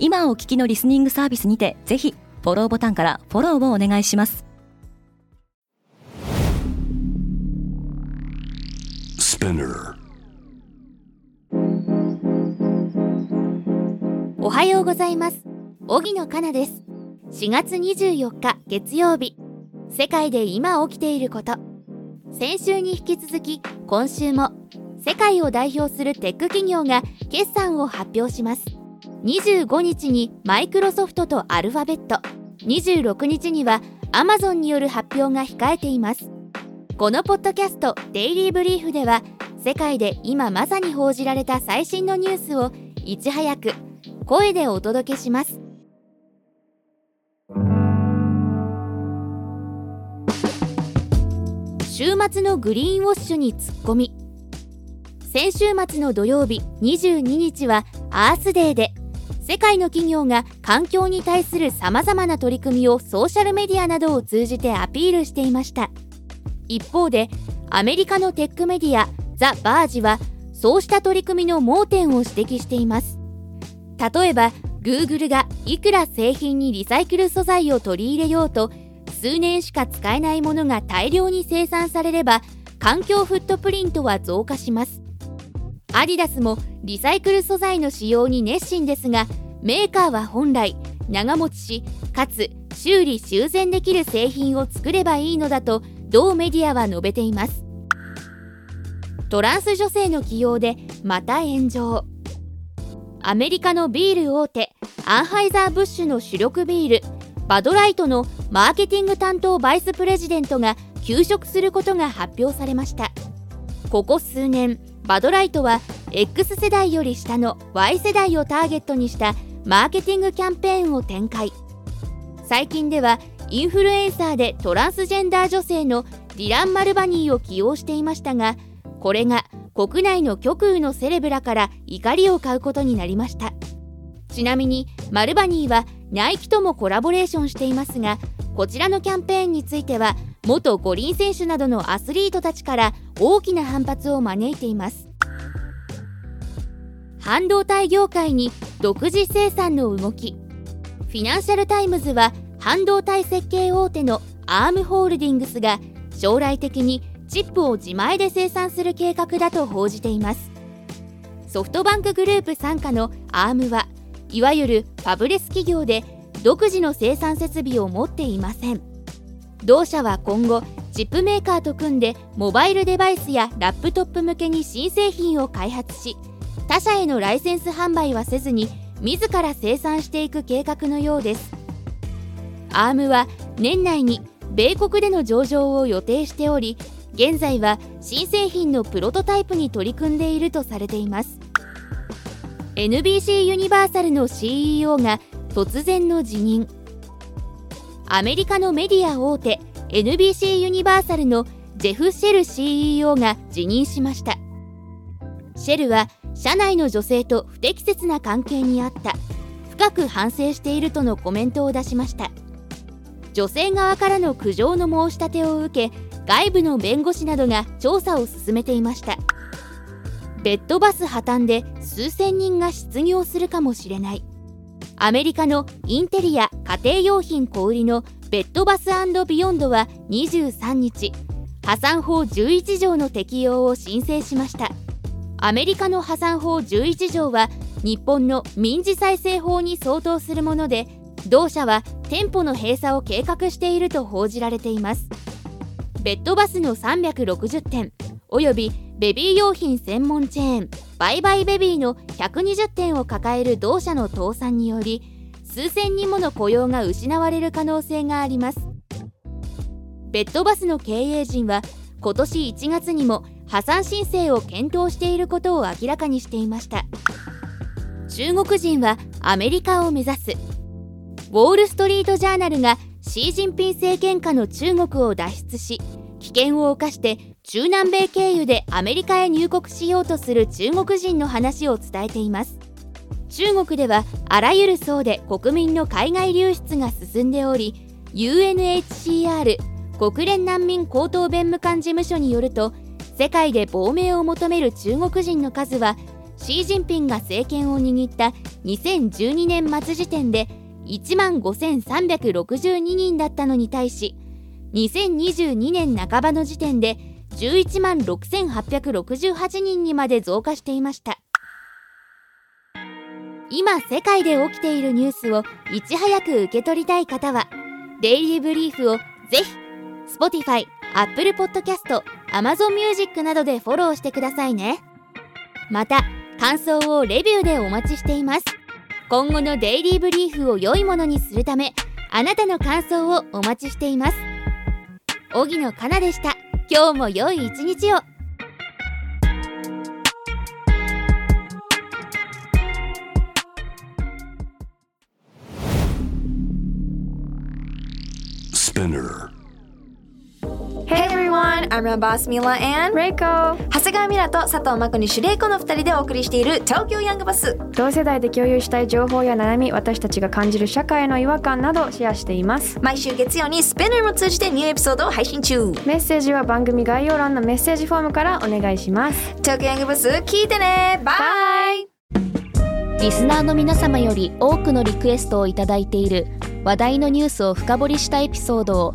今お聞きのリスニングサービスにてぜひフォローボタンからフォローをお願いします。おはようございます。荻野かなです。4月24日月曜日。世界で今起きていること。先週に引き続き今週も世界を代表するテック企業が決算を発表します25日にマイクロソフトとアルファベット。26日にはアマゾンによる発表が控えています。このポッドキャストデイリーブリーフでは世界で今まさに報じられた最新のニュースをいち早く声でお届けします。週末のグリーンウォッシュに突っ込み。先週末の土曜日22日はアースデーで。世界の企業が環境に対するさまざまな取り組みをソーシャルメディアなどを通じてアピールしていました。一方でアメリカのテックメディアザ・バージはそうした取り組みの盲点を指摘しています。例えば Google がいくら製品にリサイクル素材を取り入れようと数年しか使えないものが大量に生産されれば環境フットプリントは増加します。アディダスもリサイクル素材の使用に熱心ですがメーカーは本来長持ちしかつ修理修繕できる製品を作ればいいのだと同メディアは述べています。トランス女性の起用でまた炎上。アメリカのビール大手アンハイザー・ブッシュの主力ビールバドライトのマーケティング担当バイスプレジデントが休職することが発表されました。ここ数年バドライトは X 世代より下の Y 世代をターゲットにしたマーケティングキャンペーンを展開。最近ではインフルエンサーでトランスジェンダー女性のディラン・マルバニーを起用していましたがこれが国内の極右のセレブらから怒りを買うことになりました。ちなみにマルバニーはナイキともコラボレーションしていますがこちらのキャンペーンについては元五輪選手などのアスリートたちから大きな反発を招いています。半導体業界に独自生産の動き。フィナンシャル・タイムズは半導体設計大手のアームホールディングスが将来的にチップを自前で生産する計画だと報じています。ソフトバンクグループ傘下のアームはいわゆるファブレス企業で独自の生産設備を持っていません。同社は今後チップメーカーと組んでモバイルデバイスやラップトップ向けに新製品を開発し他社へのライセンス販売はせずに自ら生産していく計画のようです。アームは年内に米国での上場を予定しており現在は新製品のプロトタイプに取り組んでいるとされています。NBC ユニバーサルの CEO が突然の辞任。アメリカのメディア大手 NBC ユニバーサルのジェフ・シェル CEO が辞任しました。シェルは社内の女性と不適切な関係にあった。深く反省しているとのコメントを出しました。女性側からの苦情の申し立てを受け外部の弁護士などが調査を進めていました。ベッドバス破綻で数千人が失業するかもしれない。アメリカのインテリア家庭用品小売りのベッドバスビヨンドは23日破産法11条の適用を申請しました。アメリカの破産法11条は日本の民事再生法に相当するもので同社は店舗の閉鎖を計画していると報じられています。ベッドバスの360店およびベビー用品専門チェーンバイバイベビーの120店を抱える同社の倒産により数千人もの雇用が失われる可能性があります。ベッドバスの経営陣は今年1月にも破産申請を検討していることを明らかにしていました。中国人はアメリカを目指す。ウォール・ストリート・ジャーナルがシー・ジンピン政権下の中国を脱出し危険を冒して中南米経由でアメリカへ入国しようとする中国人の話を伝えています。中国ではあらゆる層で国民の海外流出が進んでおり UNHCR 国連難民高等弁務官事務所によると世界で亡命を求める中国人の数はシー・ジンピンが政権を握った2012年末時点で1万5362人だったのに対し2022年半ばの時点で11万6868人にまで増加していました。今世界で起きているニュースをいち早く受け取りたい方はデイリーブリーフをぜひ Spotify、Apple Podcast、Amazon Music などでフォローしてくださいね。また感想をレビューでお待ちしています。今後のデイリーブリーフを良いものにするためあなたの感想をお待ちしています。荻野かなでした。今日も良い一日を。ス p i n Hey everyone, I'm your boss Mila and Reiko. 長谷川ミラと佐藤真子にシュレイコの二人でお送りしている東京ヤングバス同世代で共有したい情報や悩み私たちが感じる社会の違和感などシェアしています。毎週月曜にスペナーも通じてニューエピソードを配信中。メッセージは番組概要欄のメッセージフォームからお願いします。東京ヤングバス聞いてね!バイリスナーの皆様より多くのリクエストをいただいている話題のニュースを深掘りしたエピソードを